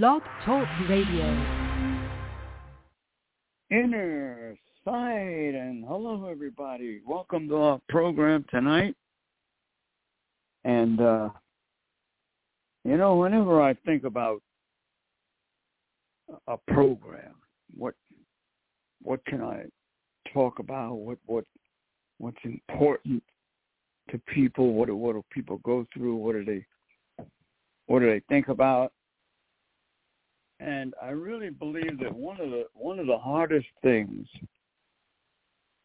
Blog Talk Radio. Inner Sight, and hello everybody. Welcome to our program tonight. And, uh, you know, whenever I think about a program, what what can I talk about? What what what's important to people? What do, what do people go through? What do they what do they think about? And I really believe that one of the one of the hardest things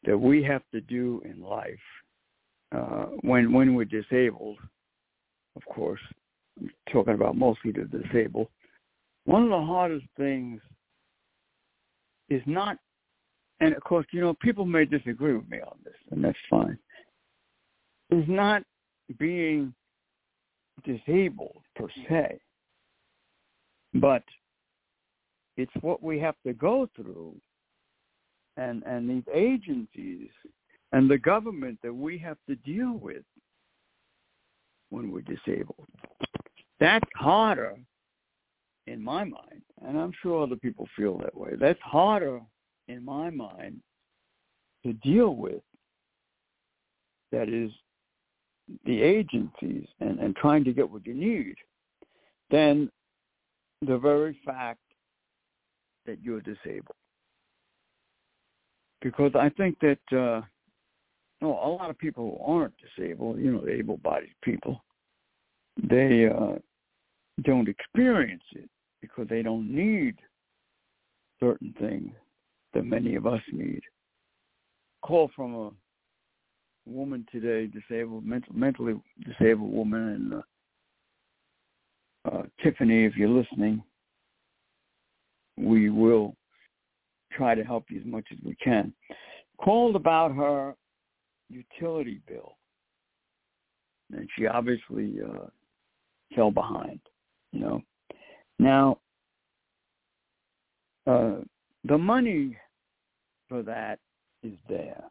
that we have to do in life uh, when when we're disabled, of course, I'm talking about mostly the disabled. One of the hardest things is not, and of course, you know, people may disagree with me on this, and that's fine. Is not being disabled per se, but it's what we have to go through and, and these agencies and the government that we have to deal with when we're disabled. That's harder in my mind, and I'm sure other people feel that way. That's harder in my mind to deal with. That is the agencies and, and trying to get what you need than the very fact that you're disabled. Because I think that uh, no, a lot of people who aren't disabled, you know, able-bodied people, they uh, don't experience it because they don't need certain things that many of us need. Call from a woman today, disabled, mental, mentally disabled woman, and uh, uh, Tiffany, if you're listening, we will try to help you as much as we can. Called about her utility bill, and she obviously uh, fell behind. You know, now uh, the money for that is there.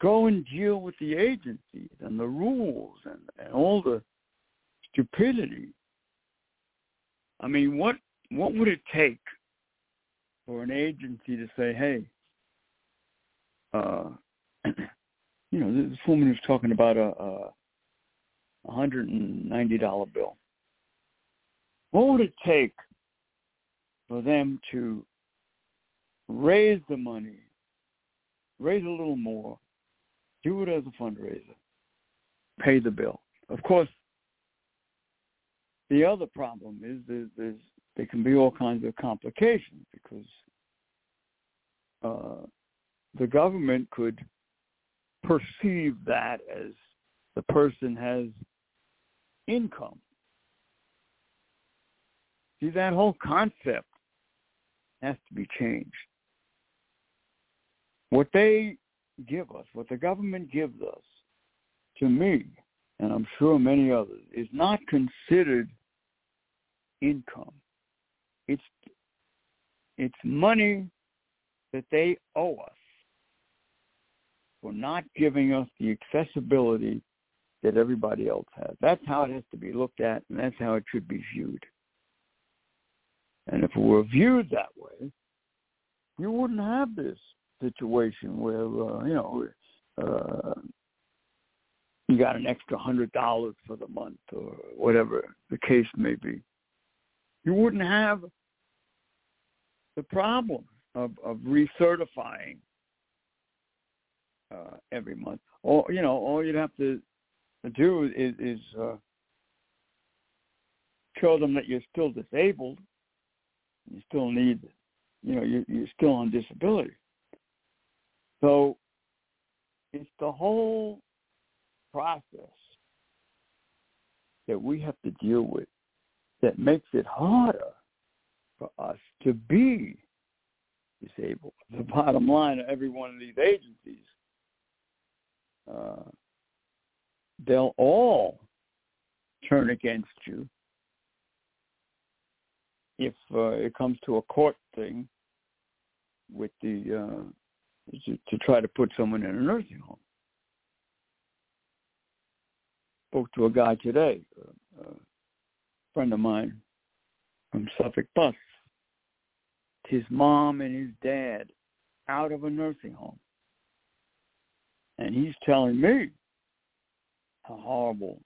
Go and deal with the agencies and the rules and, and all the stupidity. I mean, what what would it take for an agency to say, hey, uh, you know, this woman was talking about a, a $190 bill. What would it take for them to raise the money, raise a little more, do it as a fundraiser, pay the bill? Of course, the other problem is there's, there's there can be all kinds of complications because uh, the government could perceive that as the person has income. See, that whole concept has to be changed. What they give us, what the government gives us, to me, and I'm sure many others, is not considered income. It's it's money that they owe us for not giving us the accessibility that everybody else has. That's how it has to be looked at, and that's how it should be viewed. And if it were viewed that way, you wouldn't have this situation where uh, you know uh, you got an extra hundred dollars for the month or whatever the case may be you wouldn't have the problem of, of recertifying uh, every month. Or you know, all you'd have to do is, is uh, show them that you're still disabled. You still need, you know, you're, you're still on disability. So it's the whole process that we have to deal with that makes it harder for us to be disabled. The bottom line of every one of these agencies, uh, they'll all turn against you if uh, it comes to a court thing with the uh, to, to try to put someone in a nursing home. Spoke to a guy today, uh, uh friend of mine from Suffolk Bus. His mom and his dad out of a nursing home. And he's telling me how horrible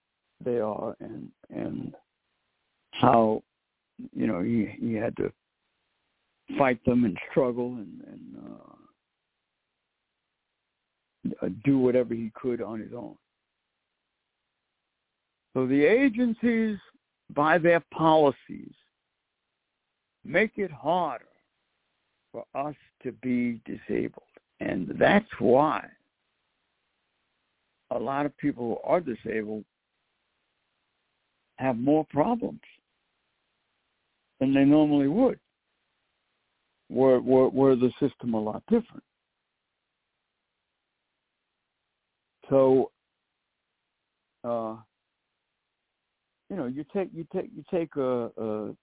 they are and and how you know he he had to fight them and struggle and and uh, do whatever he could on his own. So the agencies, by their policies, make it harder for us to be disabled. And that's why a lot of people who are disabled have more problems than they normally would. Were, were, were the system a lot different. So, uh, you know, you take you take you take a, a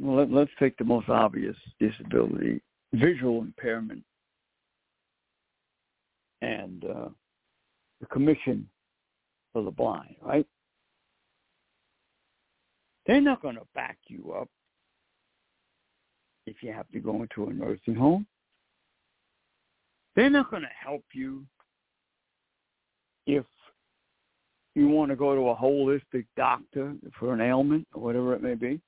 well, let, let's take the most obvious disability, visual impairment, and uh, the Commission for the Blind, right? They're not going to back you up if you have to go into a nursing home. They're not going to help you if you want to go to a holistic doctor for an ailment or whatever it may be.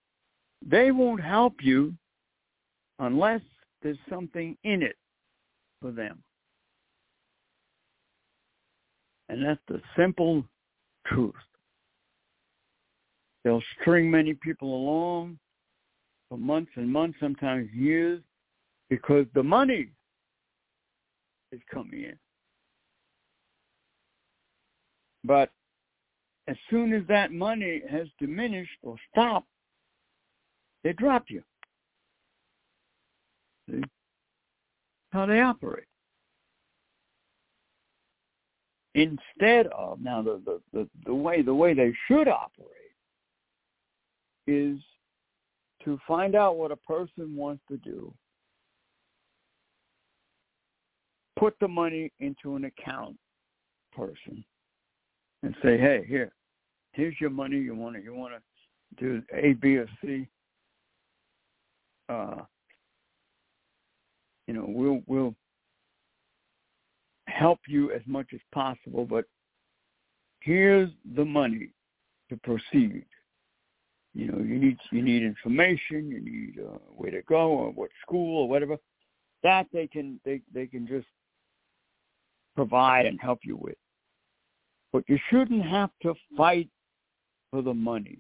They won't help you unless there's something in it for them. And that's the simple truth. They'll string many people along for months and months, sometimes years, because the money is coming in. But as soon as that money has diminished or stopped, they drop you. See? How they operate. Instead of now the, the, the, the way the way they should operate is to find out what a person wants to do, put the money into an account person, and say, "Hey, here, here's your money. You want to you want to do A, B, or C. Uh, you know, we'll we'll help you as much as possible, but here's the money to proceed. You know, you need you need information, you need uh, where to go or what school or whatever. That they can they they can just provide and help you with. But you shouldn't have to fight for the money.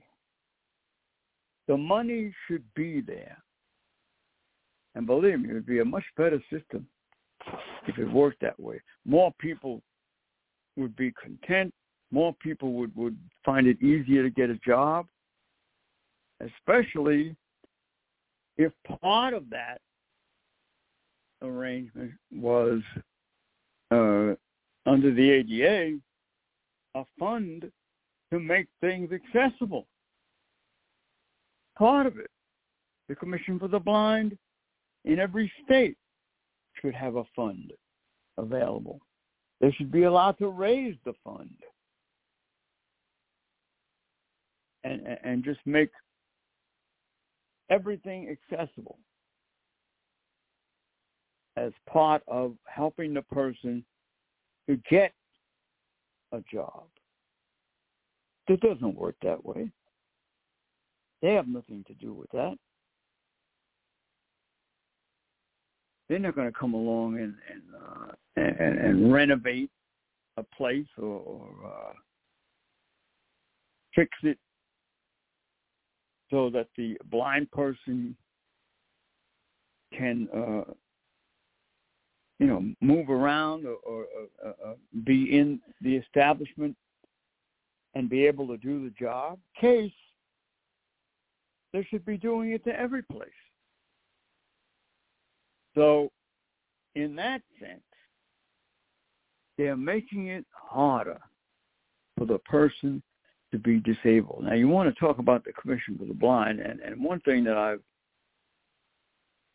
The money should be there. And believe me, it would be a much better system if it worked that way. More people would be content. More people would, would find it easier to get a job, especially if part of that arrangement was uh, under the ADA, a fund to make things accessible. Part of it. The Commission for the Blind in every state should have a fund available. They should be allowed to raise the fund and, and just make everything accessible as part of helping the person to get a job. It doesn't work that way. They have nothing to do with that. They're not going to come along and and, uh, and and renovate a place or, or uh, fix it so that the blind person can uh, you know move around or, or be in the establishment and be able to do the job. Case, they should be doing it to every place. So in that sense, they're making it harder for the person to be disabled. Now you want to talk about the Commission for the Blind, and, and one thing that I've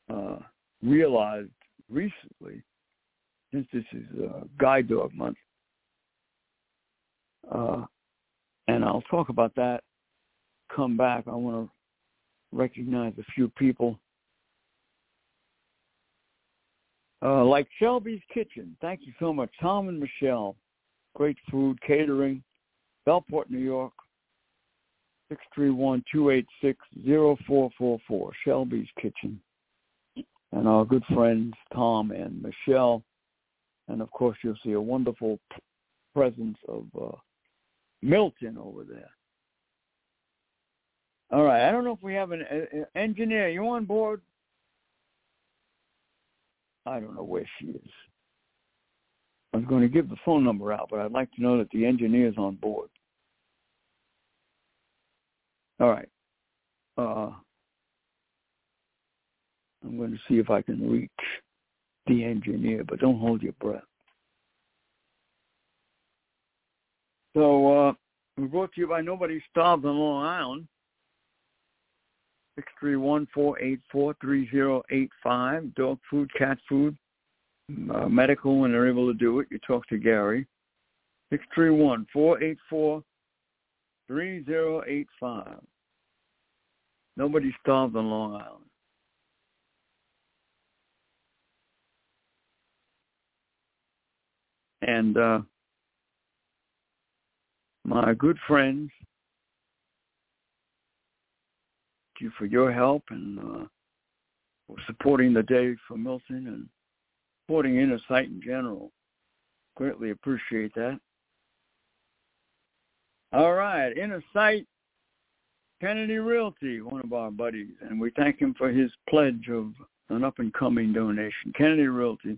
uh, realized recently, since this is uh, Guide Dog Month, uh, and I'll talk about that. Come back. I want to recognize a few people. Uh, like Shelby's Kitchen. Thank you so much. Tom and Michelle. Great food, catering. Bellport, New York. 631-286-0444. Shelby's Kitchen. And our good friends Tom and Michelle. And of course you'll see a wonderful presence of uh, Milton over there. All right. I don't know if we have an uh, engineer. You on board? I don't know where she is. I was going to give the phone number out, but I'd like to know that the engineer is on board. All right. Uh, I'm going to see if I can reach the engineer, but don't hold your breath. So uh, we're brought to you by Nobody Starved on Long Island. Six three one four eight four three zero eight five. Dog food, cat food, uh, medical when they're able to do it. You talk to Gary. Six three one four eight four three zero eight five. Nobody starved on Long Island. And uh, my good friends, thank you for your help and uh, for supporting the day for Milton and supporting Inner Sight in general. Greatly appreciate that. All right, Inner Sight, Kennedy Realty, one of our buddies, and we thank him for his pledge of an up-and-coming donation. Kennedy Realty,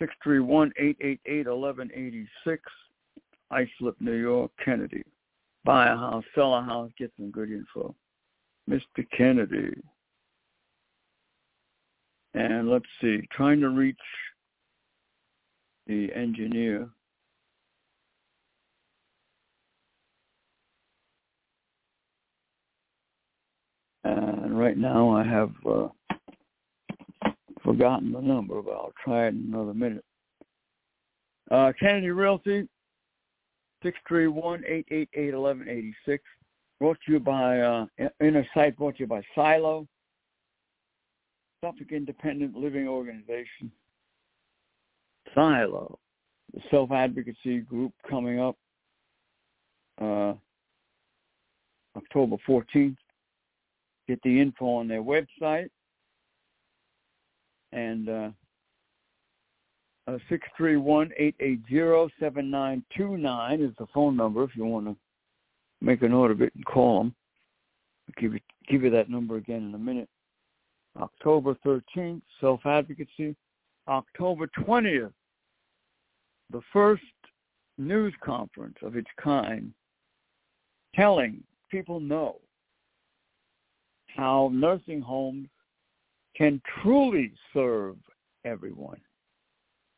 631-888-1186, Islip, New York, Kennedy. Buy a house, sell a house, get some good info. Mr. Kennedy. And let's see, trying to reach the engineer. And right now I have uh, forgotten the number, but I'll try it in another minute. Uh, Kennedy Realty, 631-888-1186. Brought to you by, uh, Inner Sight brought to you by Silo, Suffolk Independent Living Organization. Silo, the self-advocacy group coming up uh, October 14th. Get the info on their website. And uh, uh, 631-880-7929 is the phone number if you want to make a note of it and call them. I'll give you, give you that number again in a minute. October 13th, self-advocacy. October 20th, the first news conference of its kind telling people know how nursing homes can truly serve everyone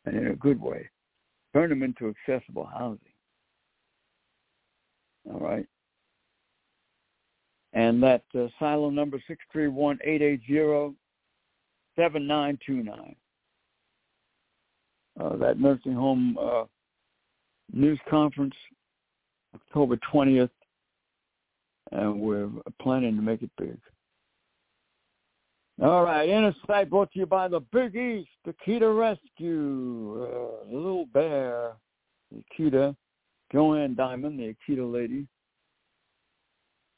and in a good way. Turn them into accessible housing. All right. And that uh, silo number six three one eight eight zero seven nine two nine. Uh, that nursing home uh, news conference, October 20th, and we're planning to make it big. All right, Inner Sight brought to you by the Big East, Akita Rescue, uh, Little Bear, Akita, Joanne Diamond, the Akita lady.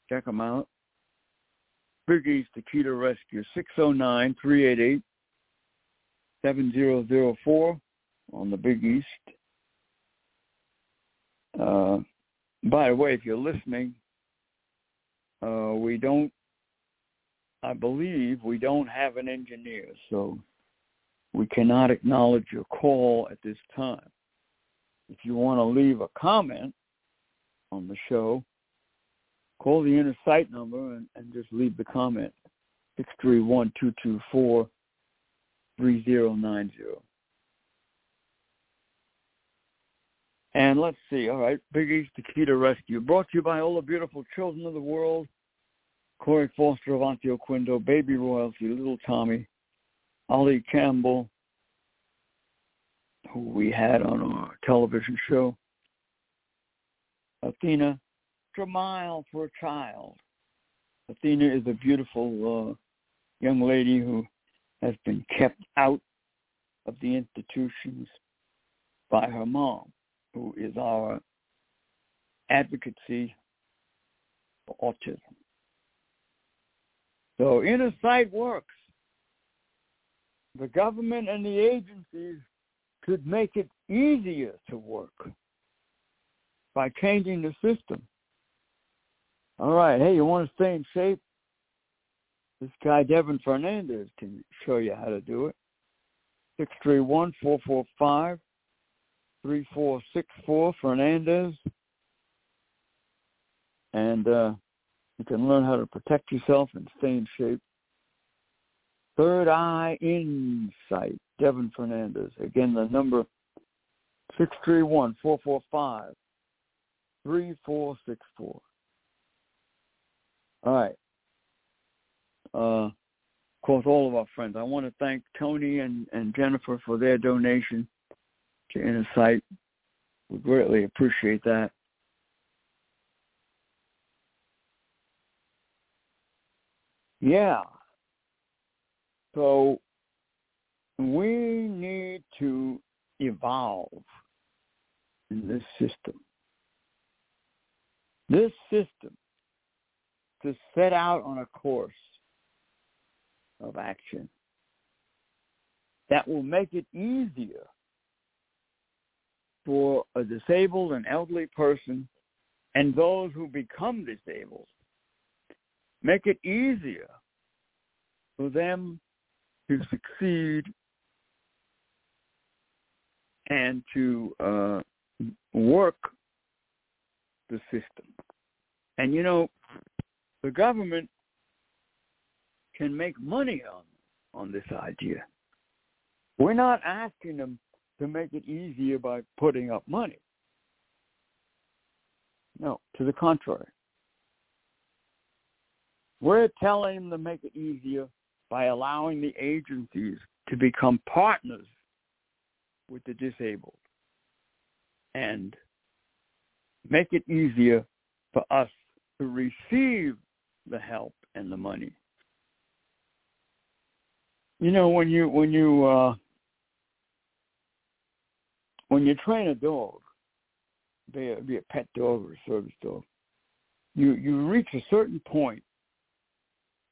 Check them out. Big East Akita Rescue, 609-388-7004 on the Big East. Uh, by the way, if you're listening, uh, we don't I believe we don't have an engineer, so we cannot acknowledge your call at this time. If you want to leave a comment on the show, call the inner sight number and, and just leave the comment, 631-224-3090. And let's see, all right, Big East Akita Rescue, brought to you by all the beautiful children of the world Corey Foster, Avanti Oquindo, Baby Royalty, Little Tommy, Ollie Campbell, who we had on our television show, Athena, Mile for a Child, Athena is a beautiful uh, young lady who has been kept out of the institutions by her mom, who is our advocacy for autism. So inner sight works. The government and the agencies could make it easier to work by changing the system. All right. Hey, you want to stay in shape? This guy, Devin Fernandez, can show you how to do it. 631-445-3464, Fernandez. And uh, you can learn how to protect yourself and stay in shape. Third Eye Insight, Devin Fernandez. Again, the number 631-445-3464. All right. Uh, of course, all of our friends. I want to thank Tony and, and Jennifer for their donation to Insight. We greatly appreciate that. Yeah. So we need to evolve in this system. This system to set out on a course of action that will make it easier for a disabled and elderly person and those who become disabled. Make it easier for them to succeed and to uh, work the system. And you know, the government can make money on on this idea. We're not asking them to make it easier by putting up money. No, to the contrary. We're telling them to make it easier by allowing the agencies to become partners with the disabled and make it easier for us to receive the help and the money. You know, when you when you uh, when you train a dog, be a, be a pet dog or a service dog, you you reach a certain point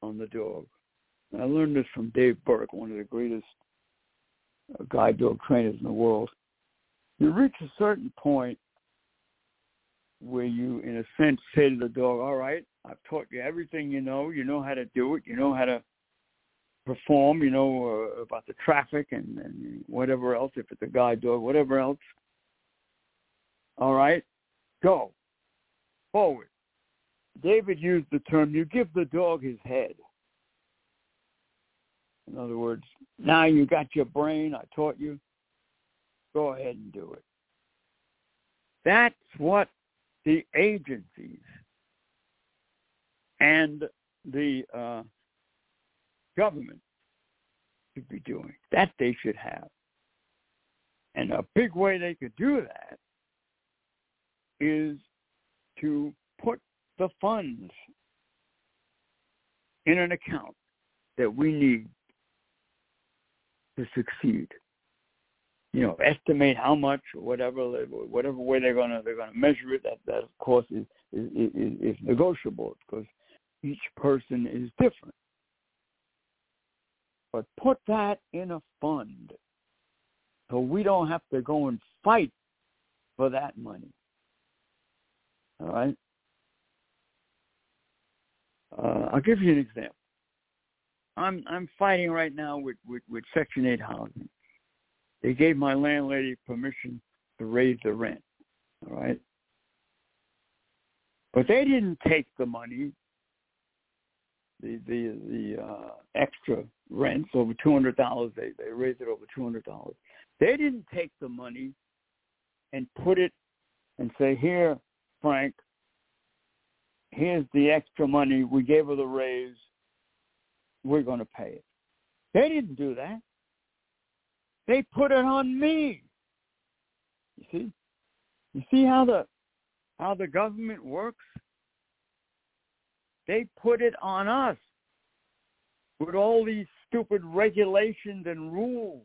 on the dog. And I learned this from Dave Burke, one of the greatest uh, guide dog trainers in the world. You reach a certain point where you, in a sense, say to the dog, all right, I've taught you everything you know. You know how to do it. You know how to perform. You know uh, about the traffic and, and whatever else, if it's a guide dog, whatever else. All right, go forward. David used the term, you give the dog his head. In other words, now you got your brain, I taught you, go ahead and do it. That's what the agencies and the uh, government should be doing. That they should have. And a big way they could do that is to the funds in an account that we need to succeed you know, estimate how much or whatever whatever way they're gonna they're gonna measure it. That that of course is is, is, is negotiable because each person is different. But put that in a fund so we don't have to go and fight for that money. All right. Uh, I'll give you an example. I'm I'm fighting right now with, with, with Section 8 housing they gave my landlady permission to raise the rent. All right. But they didn't take the money, the the the uh, extra rents over two hundred dollars. They they raised it over two hundred dollars. They didn't take the money and put it and say, "Here, Frank, here's the extra money. We gave her the raise. We're going to pay it." They didn't do that. They put it on me. You see? You see how the how the government works? They put it on us with all these stupid regulations and rules.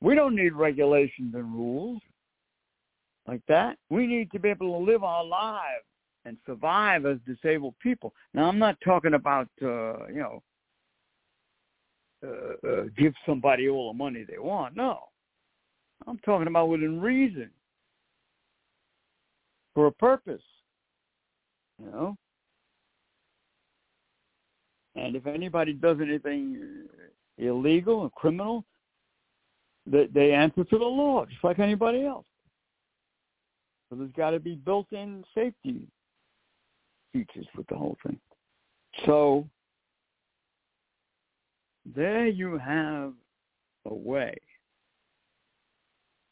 We don't need regulations and rules like that. We need to be able to live our lives and survive as disabled people. Now, I'm not talking about, uh, you know, uh, uh, give somebody all the money they want. No. I'm talking about within reason for a purpose, you know. And if anybody does anything illegal or criminal, they, they answer to the law just like anybody else. So there's got to be built-in safety features with the whole thing. So there you have a way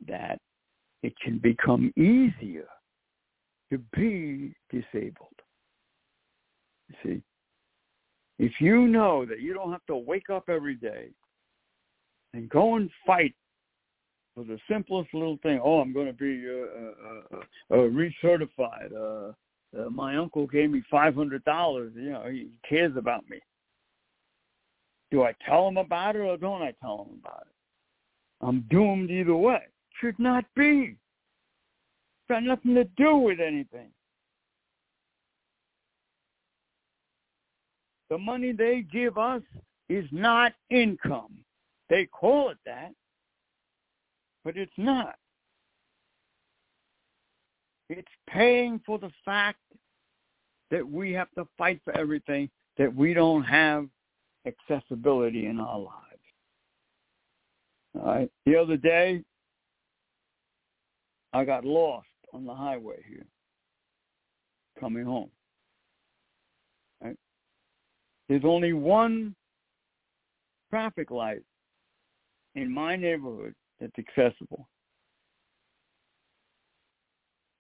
that it can become easier to be disabled. You see, if you know that you don't have to wake up every day and go and fight for the simplest little thing, oh, I'm going to be uh, uh, uh, uh recertified. Uh, my uncle gave me five hundred dollars. You know, he cares about me. Do I tell him about it or don't I tell him about it? I'm doomed either way. Should not be. Got nothing to do with anything. The money they give us is not income. They call it that, but it's not. It's paying for the fact that we have to fight for everything, that we don't have accessibility in our lives. All right. The other day, I got lost on the highway here, coming home. Right? There's only one traffic light in my neighborhood that's accessible.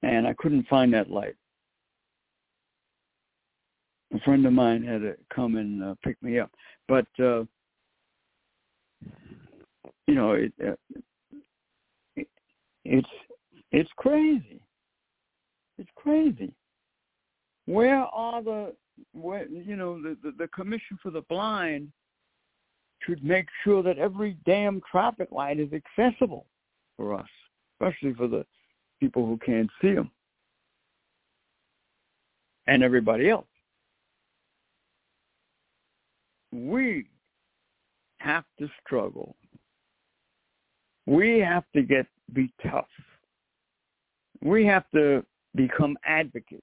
And I couldn't find that light a friend of mine had to come and uh, pick me up. But uh, you know, it, uh, it it's it's crazy. It's crazy. Where are the where you know the, the the commission for the blind should make sure that every damn traffic light is accessible for us, especially for the people who can't see them and everybody else we have to struggle. We have to get be tough. We have to become advocates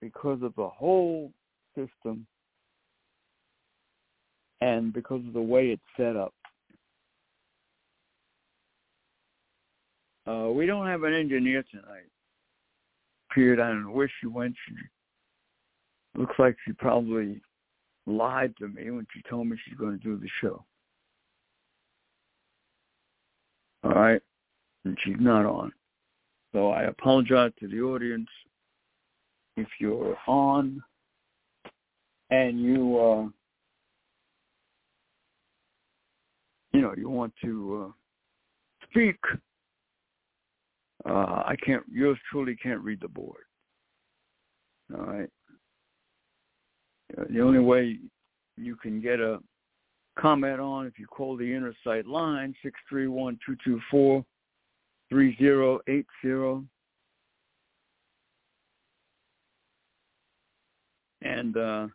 because of the whole system and because of the way it's set up. Uh, we don't have an engineer tonight. Period. I don't where she went. She looks like she probably lied to me when she told me she's going to do the show. All right? And she's not on. So I apologize to the audience if you're on and you, uh, you know, you want to uh, speak. Uh, I can't, yours truly can't read the board. All right. Uh, the only way you can get a comment on if you call the inner sight line six three one two two four three zero eight zero and uh,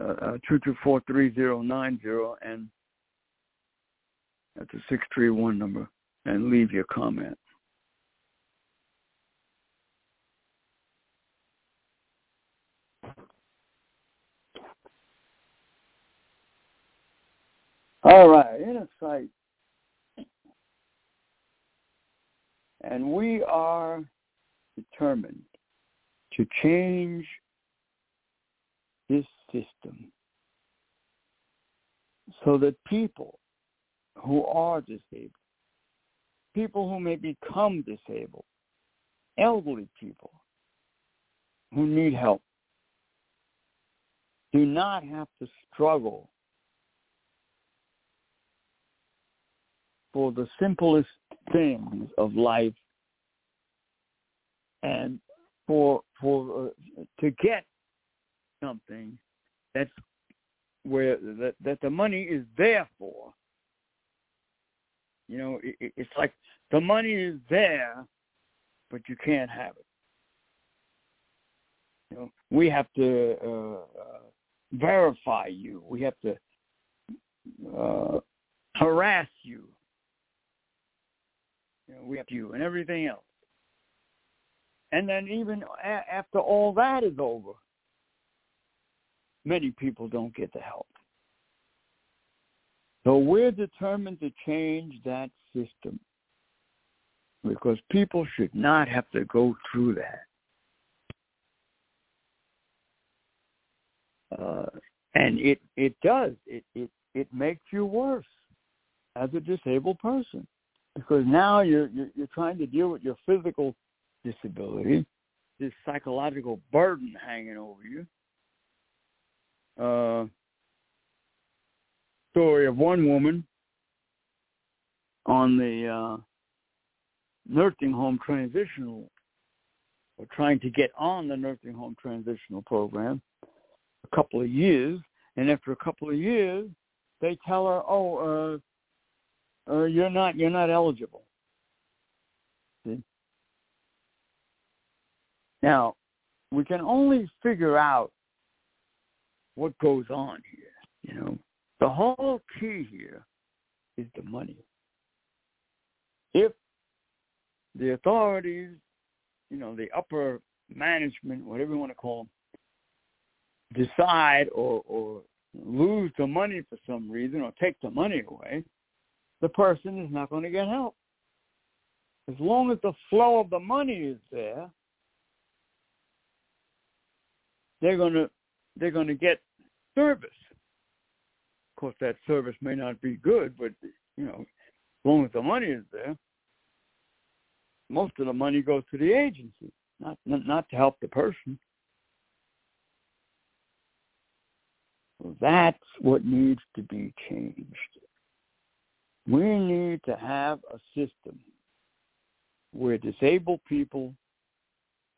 uh, uh, two two four three zero nine zero and that's a six three one number and leave your comment. All right, inner sight. And we are determined to change this system so that people who are disabled, people who may become disabled, elderly people who need help, do not have to struggle for the simplest things of life and for for uh, to get something that's where that that the money is there for. You know, it, it's like the money is there, but you can't have it. You know, we have to uh, uh, verify you. We have to uh, harass you. You know, we have you and everything else. And then even a- after all that is over, many people don't get the help. So we're determined to change that system because people should not have to go through that. Uh, and it it does it it it makes you worse as a disabled person because now you're you're, you're trying to deal with your physical disability, this psychological burden hanging over you. Uh, story of one woman on the uh, nursing home transitional, or trying to get on the nursing home transitional program a couple of years, and after a couple of years, they tell her, "Oh, uh, uh, you're not you're not eligible." See? Now, we can only figure out what goes on here. You know, the whole key here is the money. If the authorities, you know, the upper management, whatever you want to call them, decide or, or lose the money for some reason or take the money away, the person is not going to get help. As long as the flow of the money is there, they're going to they're going to get service. Course, that service may not be good, but you know, as long as the money is there, most of the money goes to the agency, not not to help the person. That's what needs to be changed. We need to have a system where disabled people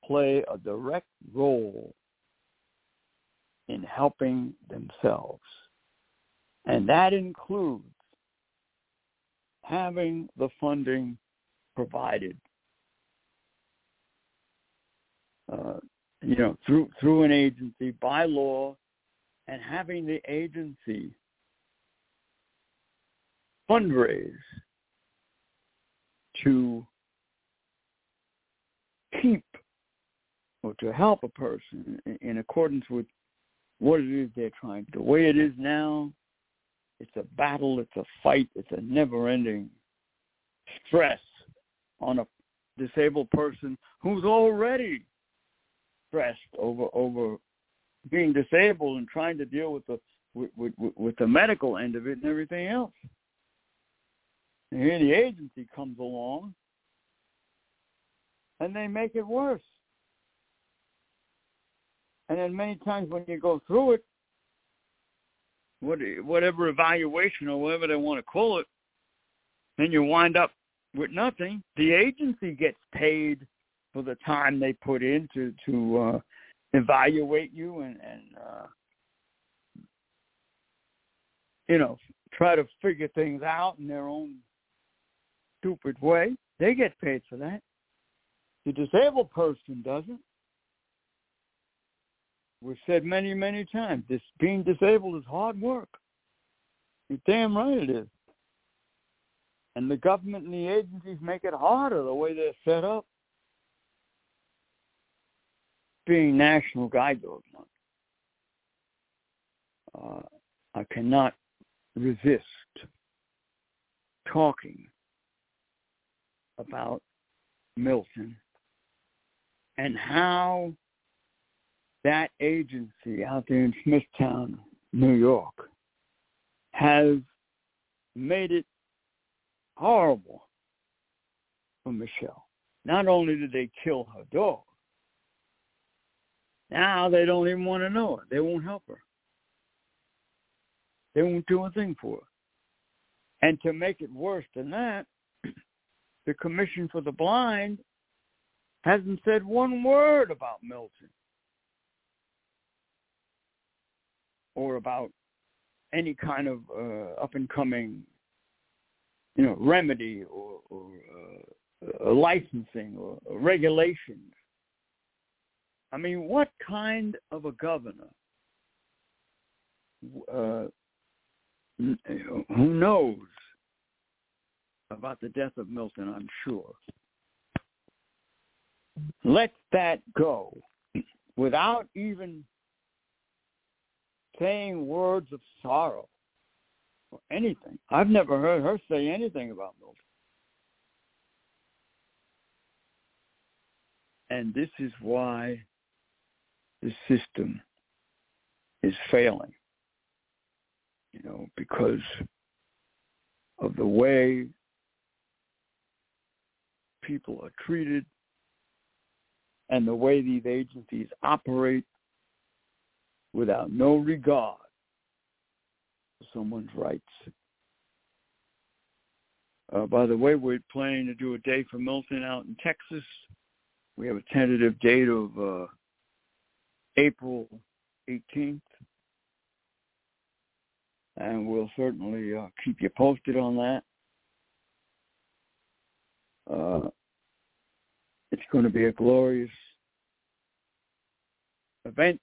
play a direct role in helping themselves. And that includes having the funding provided, uh, you know, through through an agency by law, and having the agency fundraise to keep or to help a person in accordance with what it is they're trying to. The way it is now, it's a battle, it's a fight, it's a never-ending stress on a disabled person who's already stressed over over being disabled and trying to deal with the with, with, with the medical end of it and everything else. And here the agency comes along and they make it worse. And then many times when you go through it, what, whatever evaluation or whatever they want to call it, then you wind up with nothing. The agency gets paid for the time they put in to to uh, evaluate you and and uh, you know try to figure things out in their own stupid way. They get paid for that. The disabled person doesn't. We've said many, many times, this being disabled is hard work. You're damn right it is. And the government and the agencies make it harder the way they're set up. Being National Guide Dog Month, uh, I cannot resist talking about Milton and how that agency out there in Smithtown, New York, has made it horrible for Michelle. Not only did they kill her dog, now they don't even want to know her. They won't help her. They won't do a thing for her. And to make it worse than that, the Commission for the Blind hasn't said one word about Milton or about any kind of uh, up and coming, you know, remedy or, or uh, licensing or, or regulations. I mean, what kind of a governor? Uh, who knows about the death of Milton? I'm sure. Let that go without even saying words of sorrow or anything. I've never heard her say anything about Milton. And this is why the system is failing. You know, because of the way people are treated and the way these agencies operate without no regard for someone's rights. Uh, by the way, we're planning to do a day for Milton out in Texas. We have a tentative date of uh, April 18th. And we'll certainly uh, keep you posted on that. Uh, it's going to be a glorious event.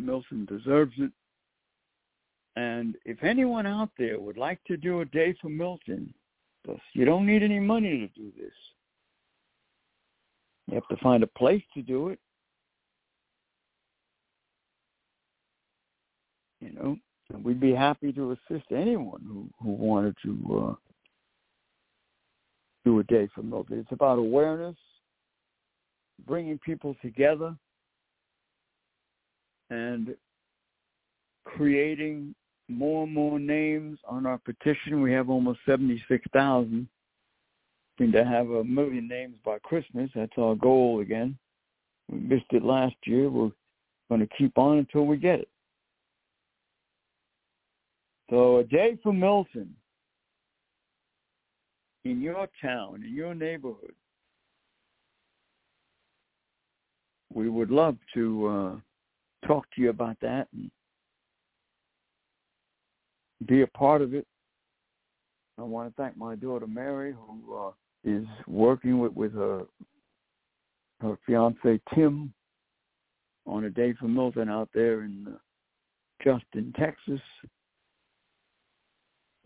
Milton deserves it. And if anyone out there would like to do a day for Milton, you don't need any money to do this. You have to find a place to do it. You know, and we'd be happy to assist anyone who, who wanted to uh, do a day for Milton. It's about awareness, bringing people together, and creating more and more names on our petition. We have almost 76,000. Seem to have a million names by Christmas. That's our goal again. We missed it last year. We're going to keep on until we get it. So a day for Milton in your town, in your neighborhood. We would love to uh, talk to you about that and be a part of it. I want to thank my daughter Mary, who uh, is working with, with her her fiance Tim on a day for Milton out there in uh, Justin, Texas.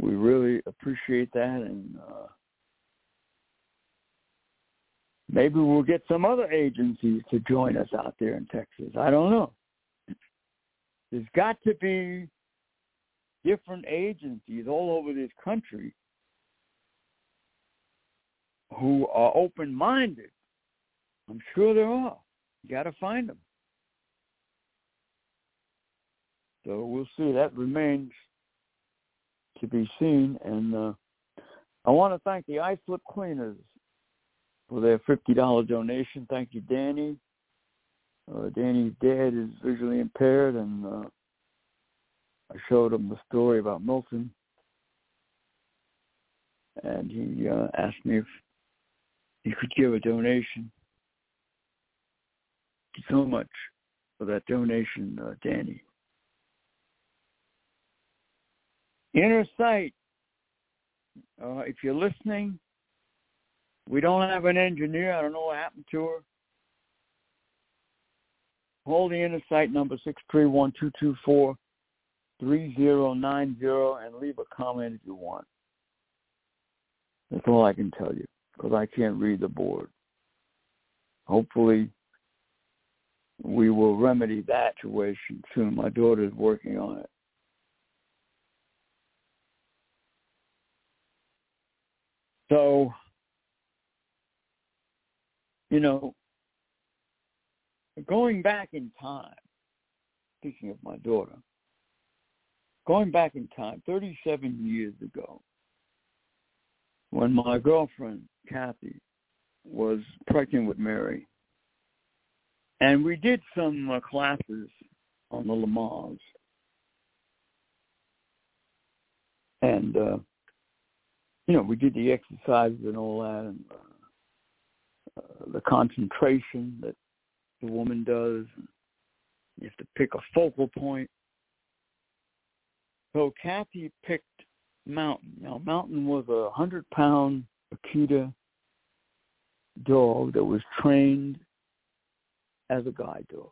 We really appreciate that, and uh, maybe we'll get some other agencies to join us out there in Texas. I don't know. There's got to be different agencies all over this country who are open-minded. I'm sure there are. You got to find them. So we'll see. That remains to be seen. And uh, I want to thank the Islip Cleaners for their $50 donation. Thank you, Danny. Uh, Danny's dad is visually impaired, and uh, I showed him the story about Milton, and he uh, asked me if he could give a donation. Thank you so much for that donation, uh, Danny. Inner sight. Uh, if you're listening, we don't have an engineer. I don't know what happened to her. Hold the inner sight number six three one two two four three zero nine zero and leave a comment if you want. That's all I can tell you because I can't read the board. Hopefully, we will remedy that situation soon. My daughter is working on it. So, you know, going back in time, speaking of my daughter, going back in time, 37 years ago, when my girlfriend, Kathy, was pregnant with Mary, and we did some uh, classes on the Lamaze. And uh, you know, we did the exercises and all that, and uh, the concentration that the woman does. You have to pick a focal point. So Kathy picked Mountain. Now Mountain was a hundred pound Akita dog that was trained as a guide dog.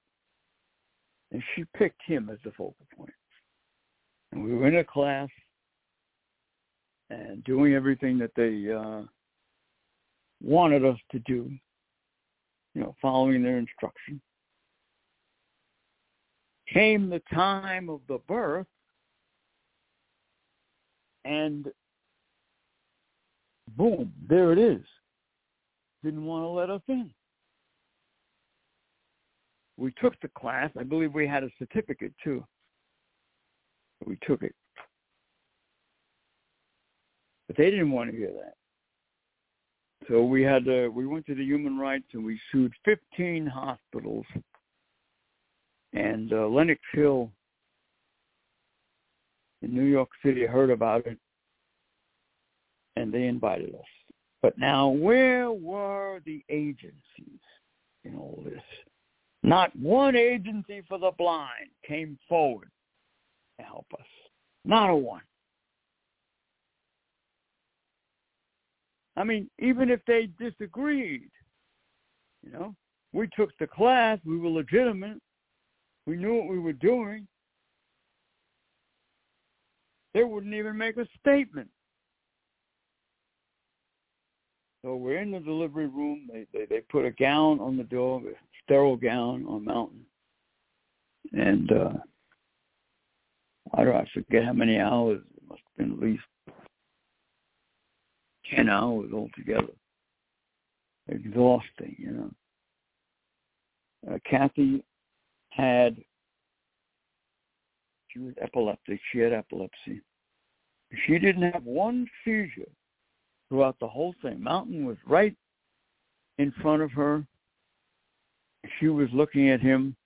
And she picked him as the focal point. And we were in a class and doing everything that they uh, wanted us to do, you know, following their instruction. Came the time of the birth, and boom, there it is. Didn't want to let us in. We took the class. I believe we had a certificate too. We took it. But they didn't want to hear that. So we had to, we went to the human rights and we sued 15 hospitals. And uh, Lenox Hill in New York City heard about it and they invited us. But now where were the agencies in all this? Not one agency for the blind came forward to help us. Not a one. I mean, even if they disagreed, you know, we took the class, we were legitimate, we knew what we were doing. They wouldn't even make a statement. So we're in the delivery room. They they, they put a gown on the door, a sterile gown on Mountain, and uh, I don't I forget how many hours. It must have been at least ten hours altogether. Exhausting, you know. Uh, Kathy had she was epileptic. She had epilepsy. She didn't have one seizure throughout the whole thing. Mountain was right in front of her. She was looking at him.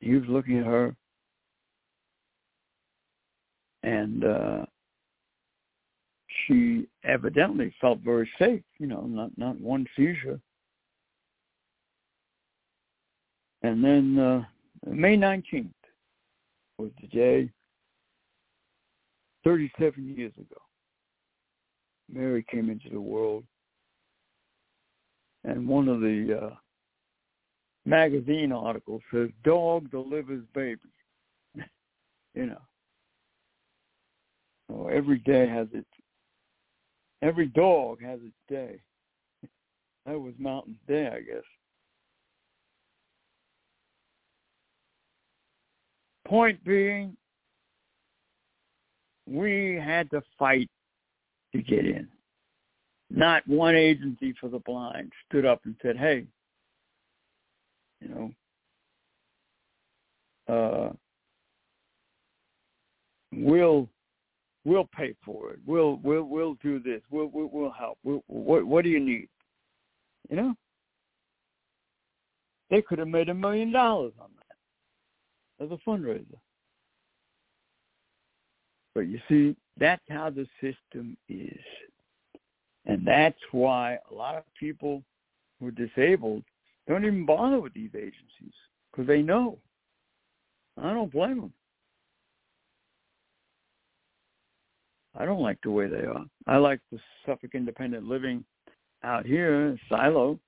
He was looking at her. And uh she evidently felt very safe, you know, not not one seizure. And then uh May 19th was the day 37 years ago. Mary came into the world, and one of the uh, magazine articles says, "Dog delivers baby." you know, so every day has its. Every dog has its day. that was Mountain's day, I guess. Point being, we had to fight to get in. Not one agency for the blind stood up and said, "Hey, you know, uh, we'll we'll pay for it. We'll we'll we'll do this. We'll we'll, we'll help. We'll, what what do you need? You know, they could have made a million dollars on that as a fundraiser. But you see, that's how the system is. And that's why a lot of people who are disabled don't even bother with these agencies because they know. I don't blame them. I don't like the way they are. I like the Suffolk Independent Living out here, Silo.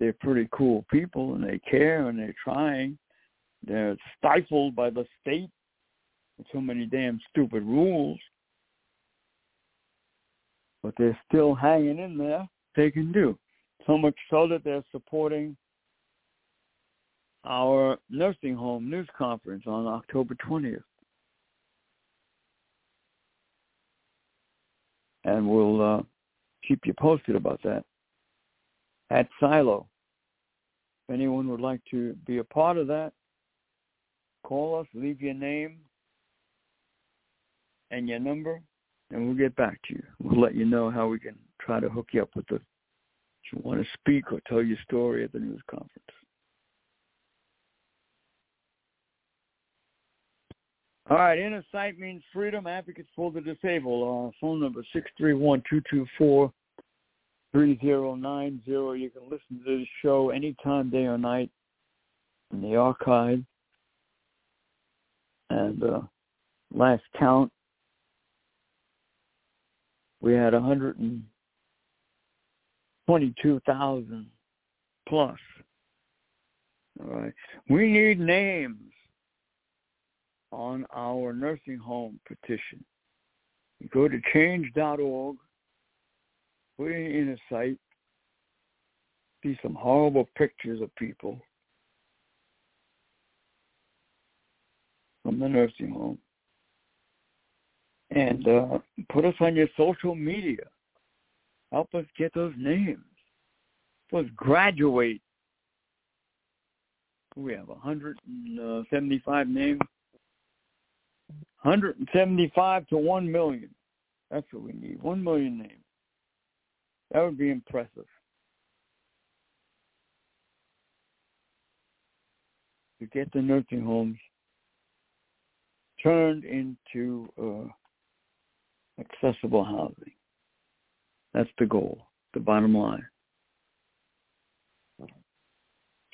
They're pretty cool people and they care and they're trying. They're stifled by the state with so many damn stupid rules. But they're still hanging in there. They can do. So much so that they're supporting our nursing home news conference on October 20th. And we'll uh, keep you posted about that at Silo. If anyone would like to be a part of that, call us, leave your name, and your number, and we'll get back to you. We'll let you know how we can try to hook you up with the if you want to speak or tell your story at the news conference. All right, inner sight means freedom. Advocates for the disabled. Uh, phone number six three one two two four 3090. You can listen to the show anytime, day or night, in the archive. And uh, last count, we had 122,000 plus. All right. We need names on our nursing home petition. You go to change.org, put in a site, see some horrible pictures of people from the nursing home. And uh, put us on your social media. Help us get those names. Help us graduate. We have 175 names. 175 to 1 million. That's what we need. 1 million names. That would be impressive. To get the nursing homes turned into uh, accessible housing. That's the goal, the bottom line.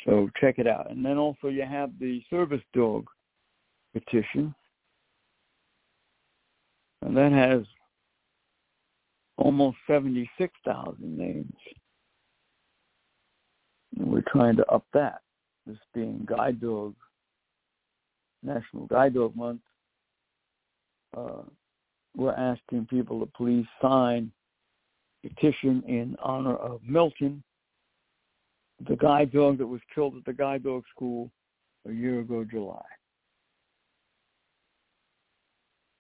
So check it out. And then also you have the service dog petition. And that has almost 76,000 names. And we're trying to up that, this being Guide Dog, National Guide Dog Month. Uh, we're asking people to please sign a petition in honor of Milton, the guide dog that was killed at the guide dog school a year ago July.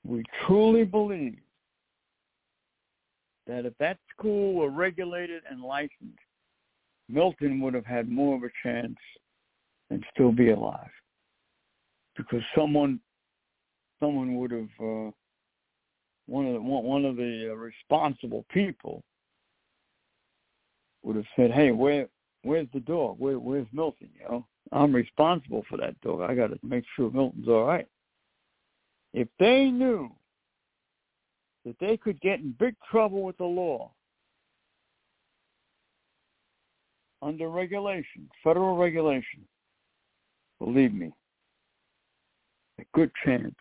We truly believe that if that school were regulated and licensed, Milton would have had more of a chance and still be alive because someone someone would have uh, one of the one of the uh, responsible people would have said, "Hey, where where's the dog? Where where's Milton? You know, I'm responsible for that dog. I got to make sure Milton's all right." If they knew that they could get in big trouble with the law under regulation, federal regulation, believe me, a good chance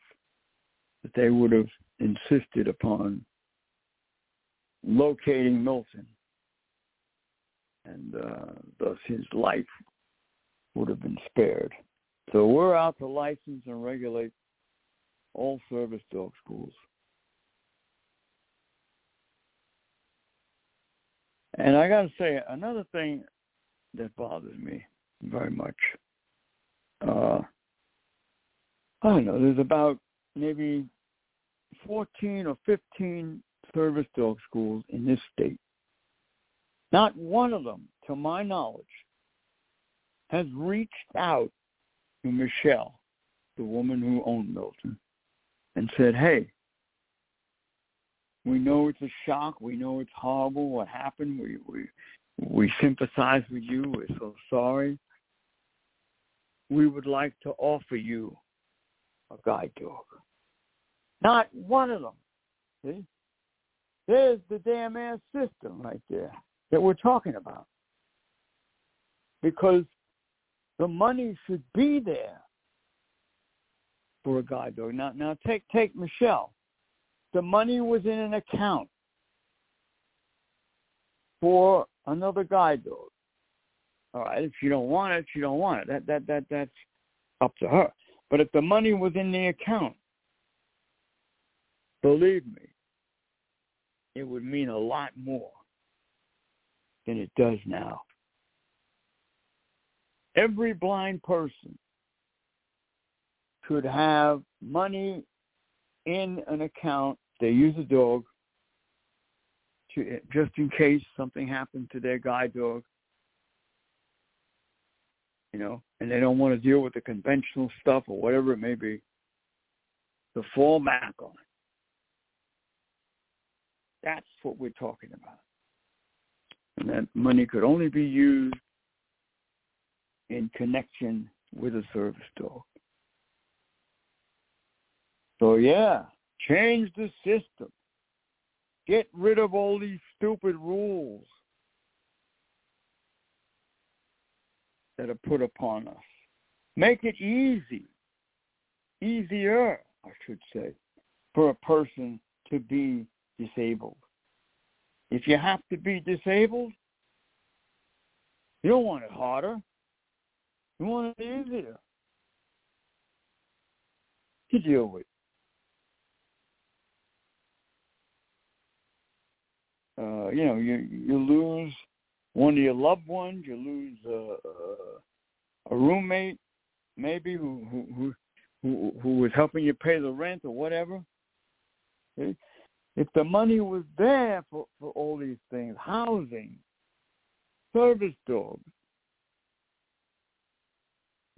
that they would have insisted upon locating Milton, and uh, thus his life would have been spared. So we're out to license and regulate all service dog schools. And I got to say, another thing that bothers me very much, uh, I don't know, there's about maybe 14 or 15 service dog schools in this state. Not one of them, to my knowledge, has reached out to Michelle, the woman who owned Milton, and said, hey, we know it's a shock. We know it's horrible what happened. We we we sympathize with you. We're so sorry. We would like to offer you a guide dog. Not one of them. See? There's the damn ass system right there that we're talking about. Because the money should be there for a guide dog. Now, now take take Michelle. The money was in an account for another guide dog. All right, if you don't want it, you don't want it. That that that that's up to her. But if the money was in the account, believe me, it would mean a lot more than it does now. Every blind person could have money in an account. They use a dog to, just in case something happened to their guide dog. You know, and they don't want to deal with the conventional stuff or whatever it may be. To fall back on. That's what we're talking about. And that money could only be used in connection with a service dog. So yeah, change the system. Get rid of all these stupid rules that are put upon us. Make it easy, easier, I should say, for a person to be disabled. If you have to be disabled, you don't want it harder. You want it easier to deal with. Uh, you know, you you lose one of your loved ones, you lose uh, a roommate, maybe who who who who was helping you pay the rent or whatever. If the money was there for for all these things, housing, service dogs,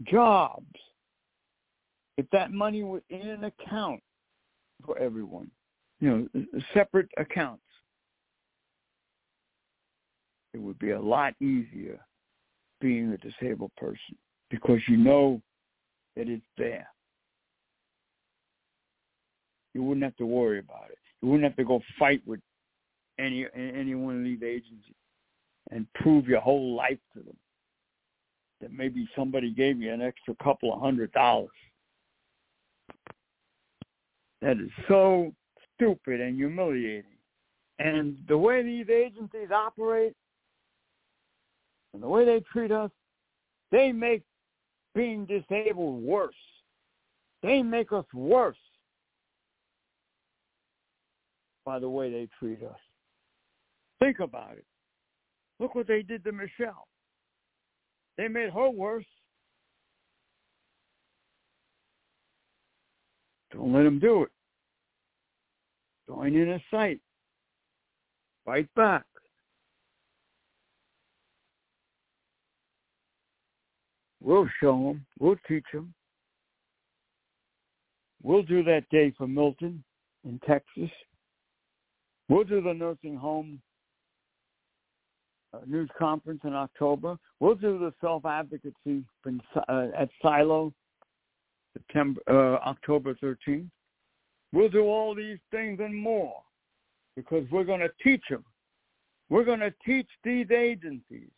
jobs, if that money was in an account for everyone, you know, separate accounts, it would be a lot easier being a disabled person because you know that it's there. You wouldn't have to worry about it. You wouldn't have to go fight with any any one of these agencies and prove your whole life to them that maybe somebody gave you an extra couple of hundred dollars. That is so stupid and humiliating. And the way these agencies operate and the way they treat us, they make being disabled worse. They make us worse by the way they treat us. Think about it. Look what they did to Michelle. They made her worse. Don't let them do it. Join inner sight. Fight back. We'll show them. We'll teach them. We'll do that day for Milton in Texas. We'll do the nursing home uh, news conference in October. We'll do the self-advocacy uh, at Silo September, uh, October 13th. We'll do all these things and more because we're going to teach them. We're going to teach these agencies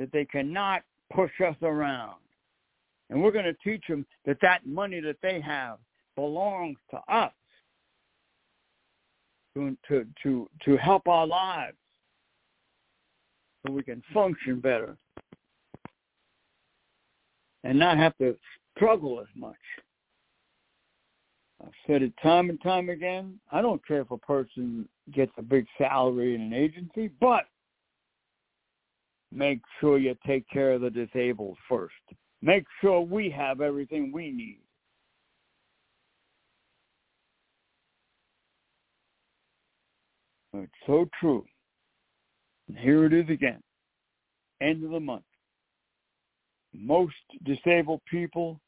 that they cannot push us around. And we're going to teach them that that money that they have belongs to us to, to, to, to help our lives so we can function better and not have to struggle as much. I've said it time and time again. I don't care if a person gets a big salary in an agency, but make sure you take care of the disabled first. Make sure we have everything we need. It's so true. And here it is again. End of the month. Most disabled people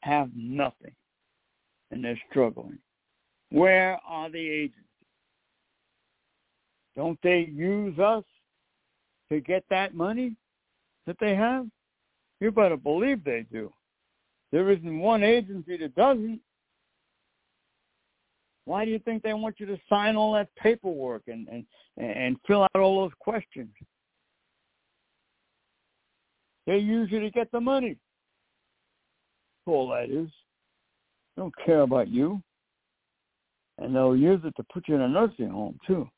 have nothing and they're struggling. Where are the agencies? Don't they use us to get that money that they have? You better believe they do. There isn't one agency that doesn't. Why do you think they want you to sign all that paperwork and, and, and fill out all those questions? They use you to get the money. All that is. They don't care about you. And they'll use it to put you in a nursing home, too.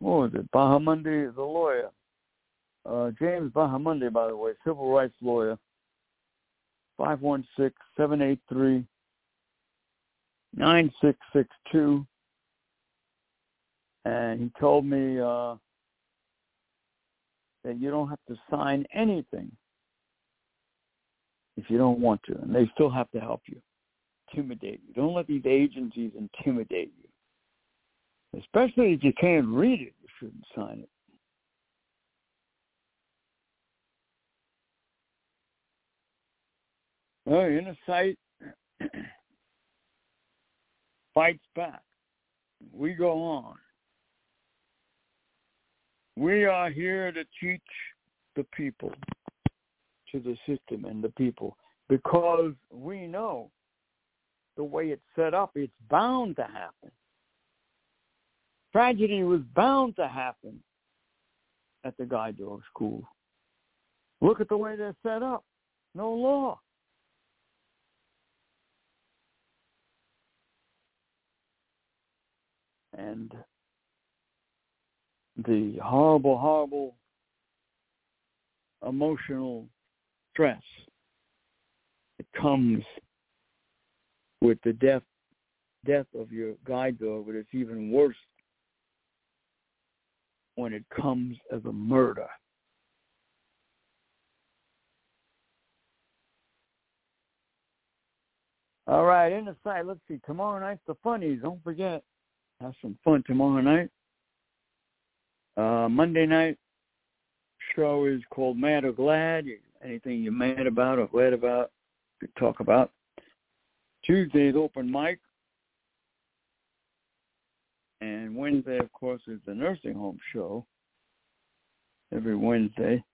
What was it? Bahamonde, the lawyer. Uh, James Bahamonde, by the way, civil rights lawyer. 516-783-9662. And he told me uh, that you don't have to sign anything if you don't want to, and they still have to help you, intimidate you. Don't let these agencies intimidate you. Especially if you can't read it, you shouldn't sign it. Well, inner sight fights back. We go on. We are here to teach the people, to the system and the people, because we know the way it's set up, it's bound to happen. Tragedy was bound to happen at the guide dog school. Look at the way they're set up. No law. And the horrible, horrible emotional stress that comes with the death death of your guide dog, but it's even worse when it comes as a murder. All right, in the let's see. Tomorrow night's the funnies. Don't forget. Have some fun tomorrow night. Uh, Monday night show is called Mad or Glad. Anything you're mad about or glad about, we talk about. Tuesday's open mic. And Wednesday, of course, is the nursing home show. Every Wednesday.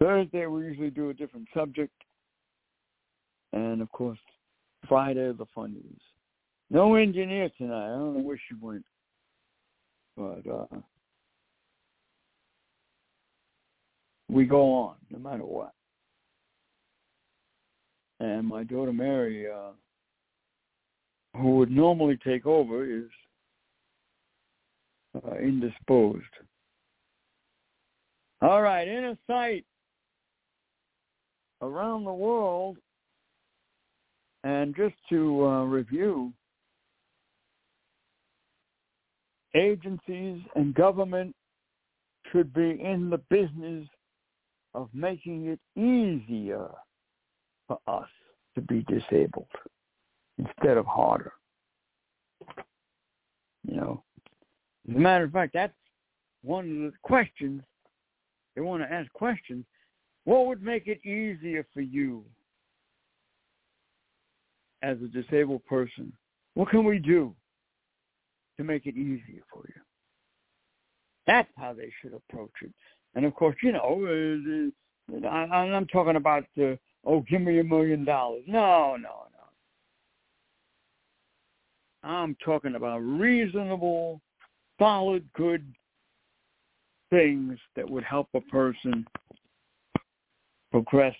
Thursday, we usually do a different subject. And, of course, Friday, the funnies. No engineer tonight. I don't know where she went. But uh, we go on no matter what. And my daughter Mary, uh, who would normally take over, is uh, indisposed. All right, inner sight around the world. And just to uh, review, agencies and government should be in the business of making it easier for us to be disabled instead of harder. You know, as a matter of fact, that's one of the questions they want to ask questions. What would make it easier for you as a disabled person? What can we do to make it easier for you? That's how they should approach it. And of course, you know, uh, I'm talking about, oh, give me a million dollars. No, no, no. I'm talking about reasonable, solid, good things that would help a person progress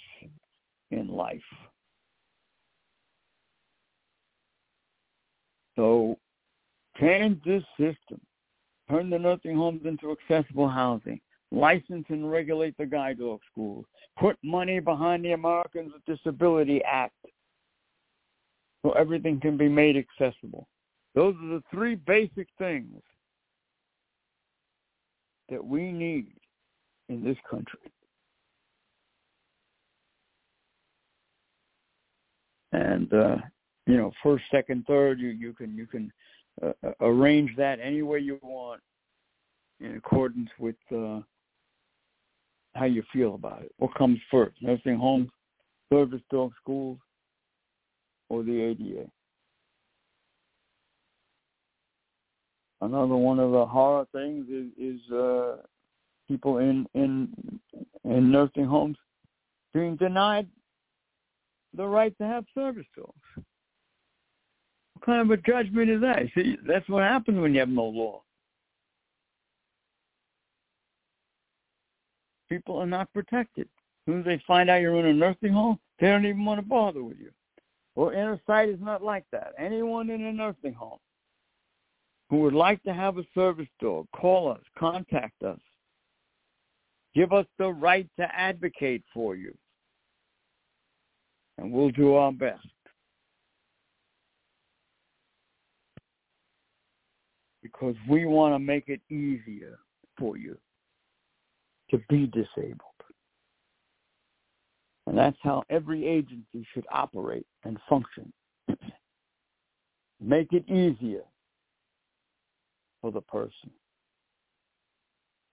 in life. So change this system. Turn the nursing homes into accessible housing license and regulate the guide dog schools, put money behind the Americans with Disability Act so everything can be made accessible. Those are the three basic things that we need in this country. And uh, you know, first, second, third, you you can you can uh, arrange that any way you want in accordance with uh, how you feel about it. What comes first, nursing homes, service dog schools, or the ADA? Another one of the horror things is, is uh, people in, in in nursing homes being denied the right to have service dogs. What kind of a judgment is that? See, that's what happens when you have no law. people are not protected. As soon as they find out you're in a nursing home, they don't even want to bother with you. Well, inner sight is not like that. Anyone in a nursing home who would like to have a service dog, call us, contact us. Give us the right to advocate for you. And we'll do our best. Because we want to make it easier for you to be disabled. And that's how every agency should operate and function. Make it easier for the person.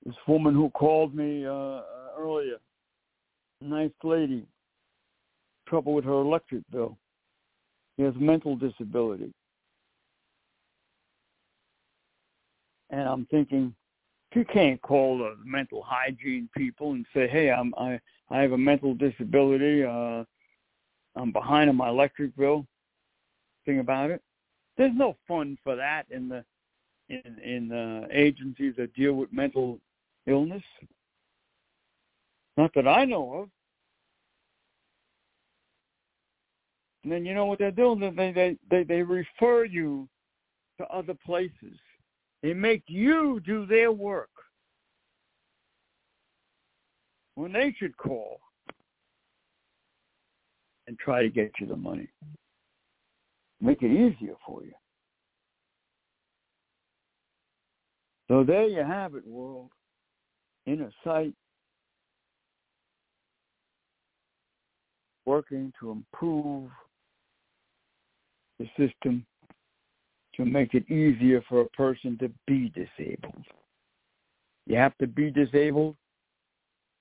This woman who called me uh, earlier, nice lady, trouble with her electric bill. She has mental disability. And I'm thinking, you can't call the mental hygiene people and say, "Hey, I'm I I have a mental disability. Uh, I'm behind on my electric bill." Thing about it, there's no fund for that in the in in uh, agencies that deal with mental illness. Not that I know of. And then you know what they're doing? They they they they refer you to other places. They make you do their work when they should call and try to get you the money. Make it easier for you. So there you have it, world. Inner sight working to improve the system to make it easier for a person to be disabled. You have to be disabled.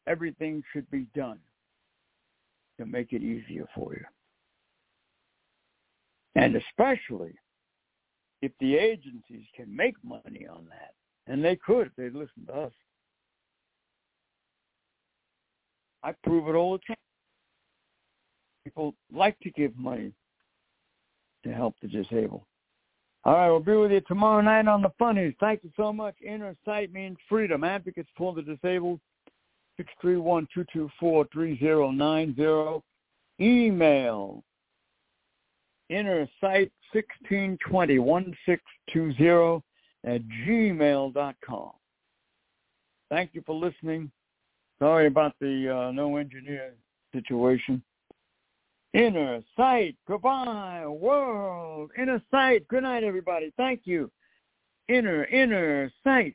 Everything should be done to make it easier for you. And especially if the agencies can make money on that, and they could if they listen to us. I prove it all the time. People like to give money to help the disabled. All right, we'll be with you tomorrow night on the funnies. Thank you so much. Inner sight means freedom. Advocates for the disabled, 631-224-3090. Email inner sight 1620 1620 at gmail.com. Thank you for listening. Sorry about the uh, no engineer situation. Inner Sight, goodbye, world. Inner Sight, good night, everybody. Thank you. Inner, Inner Sight.